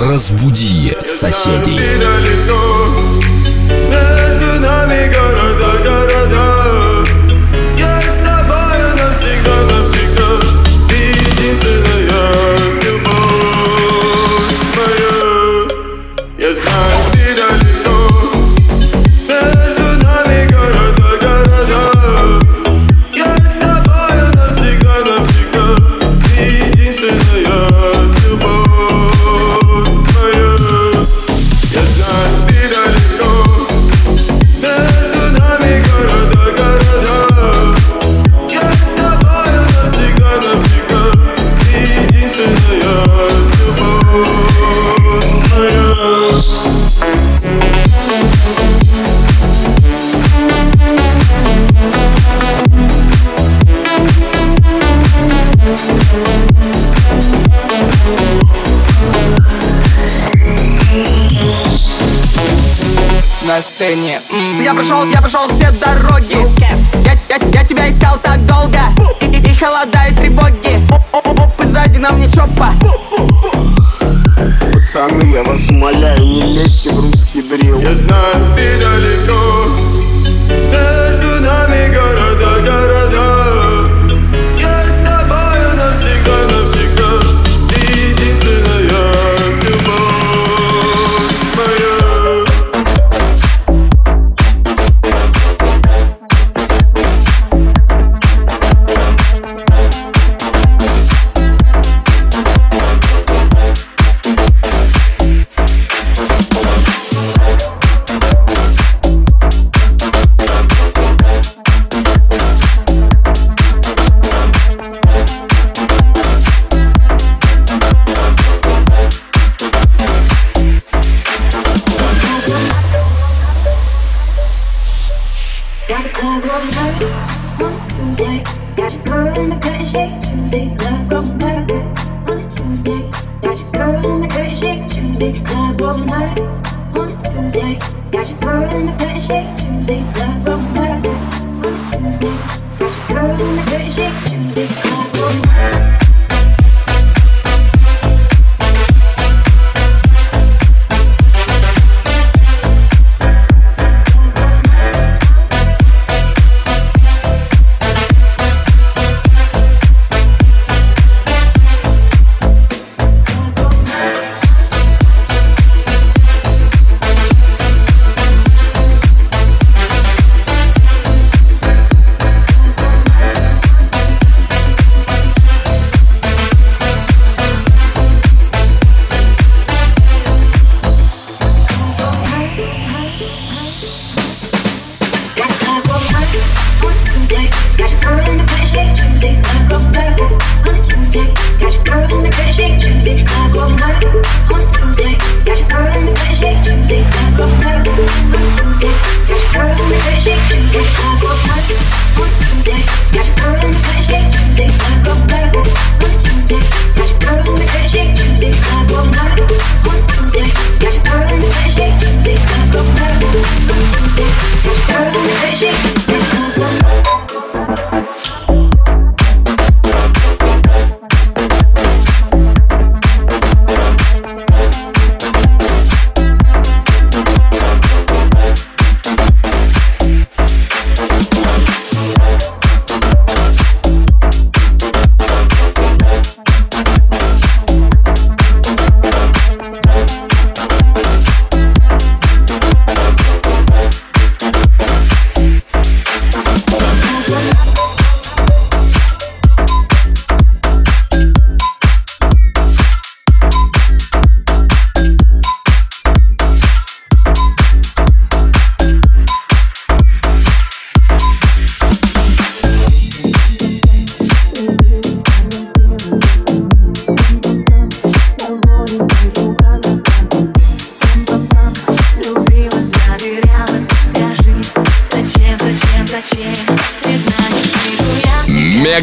Разбуди соседей. Между нами города, на сцене. Я прошел, я прошел все дороги. Я, я, я тебя искал так долго. И, и, и холода и тревоги. Оп, и сзади на мне чопа. Пацаны, я вас умоляю, не лезьте в русский дрил Я знаю, ты далеко. Между нами города, города Tuesday. Got your girl in my curtain shake Tuesday. Club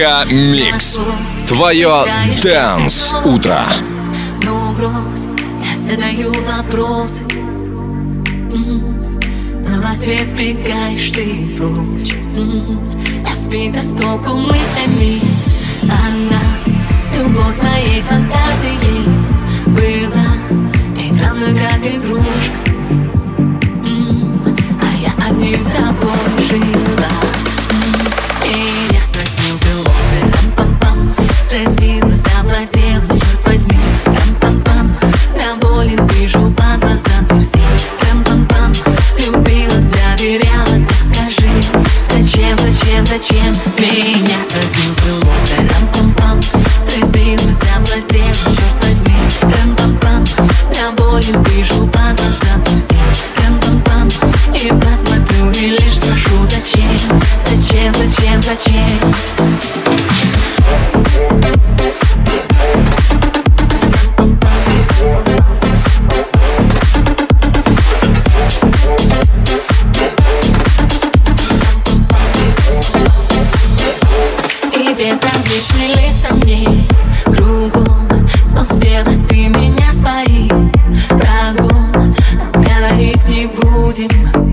Mega Mix. Твое Dance Утро. Я задаю вопросы, но в ответ сбегаешь ты прочь. Я сбит с толку мыслями о нас. Любовь моей фантазии была игра мной как игрушка, а я одним тобой. зачем меня? him.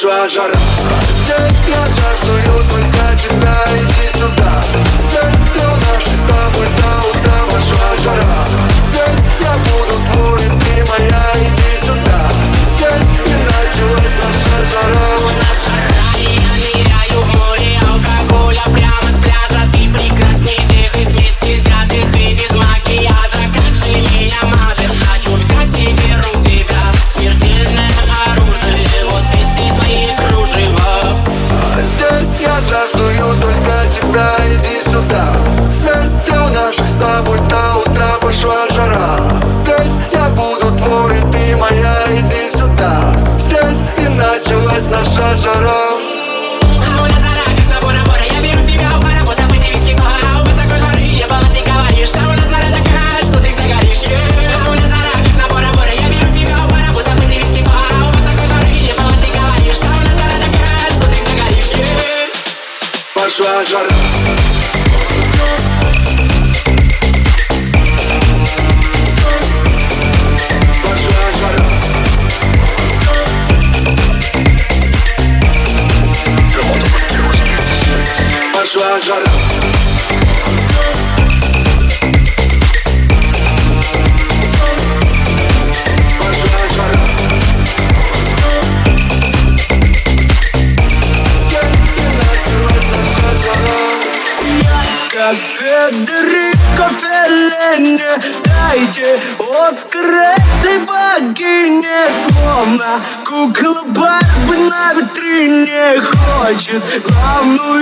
прошла жара. Здесь я жаждую только тебя, иди сюда. Здесь, где у нашей с тобой до утра пошла жара. иди сюда. Здесь и началась наша жара. плачет главную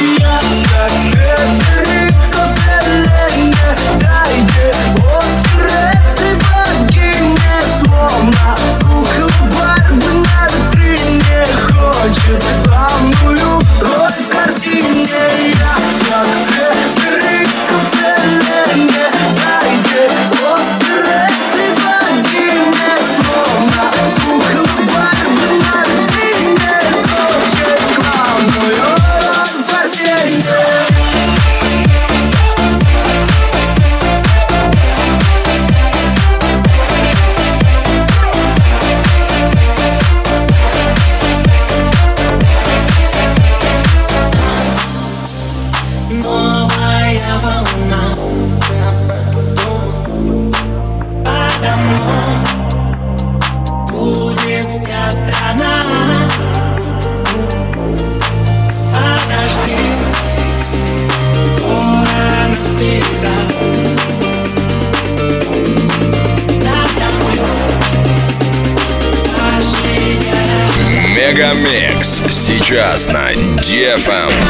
Я так не рідко Found.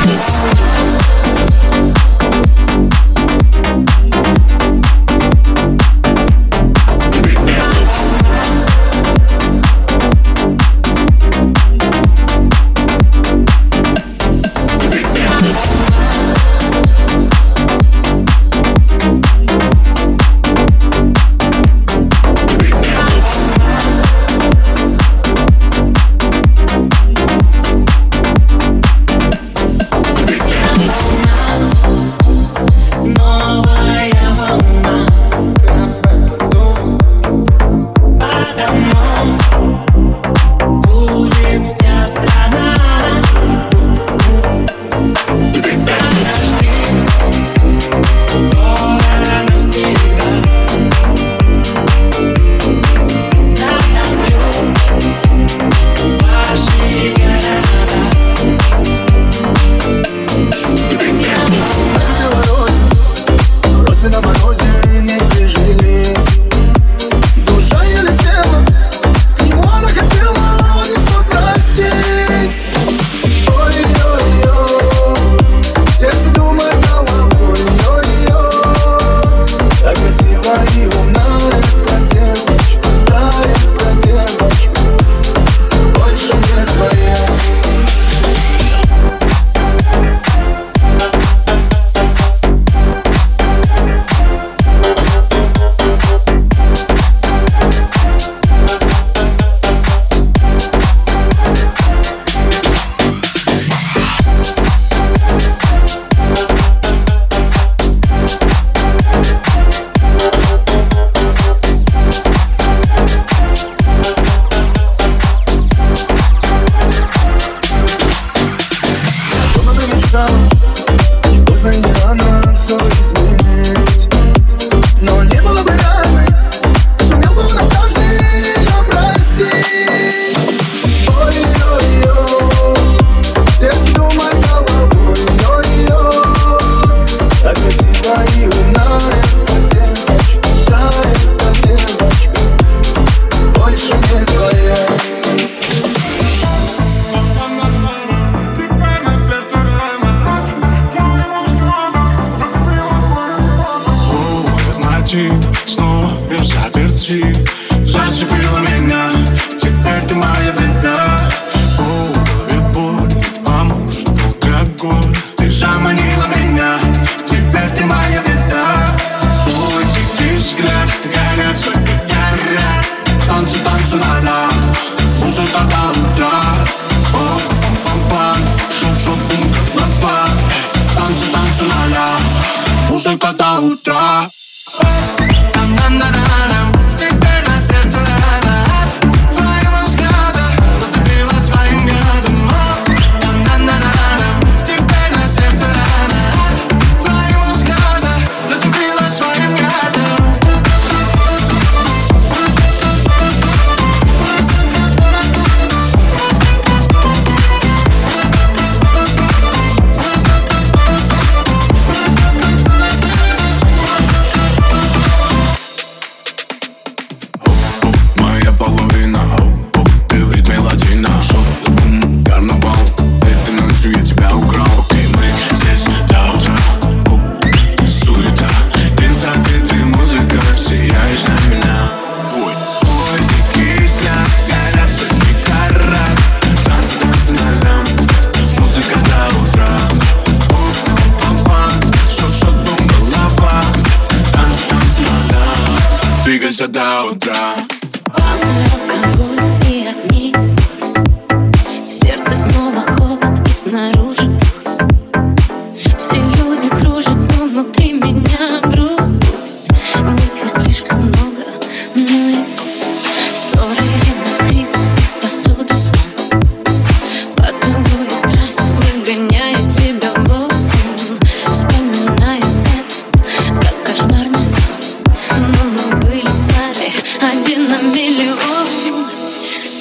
camisa da outra.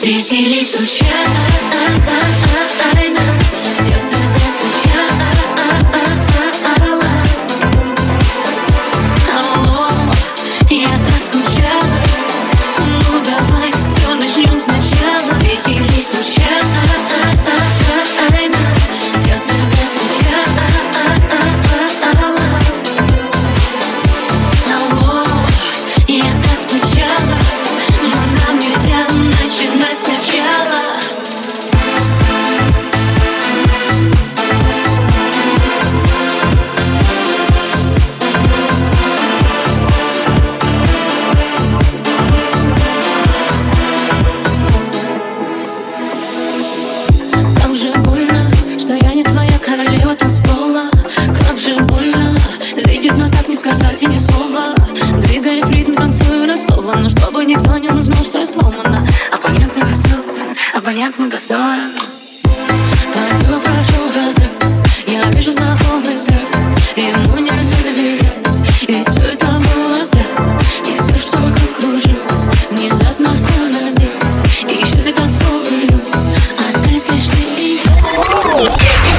встретились случайно сторону Платью разрыв. Я вижу знакомый взгляд. Ему нельзя доверять. Ведь все это зря. И все, что окружилось Внезапно остановилось. И исчезли танцполы люди. Остались лишь ты и я.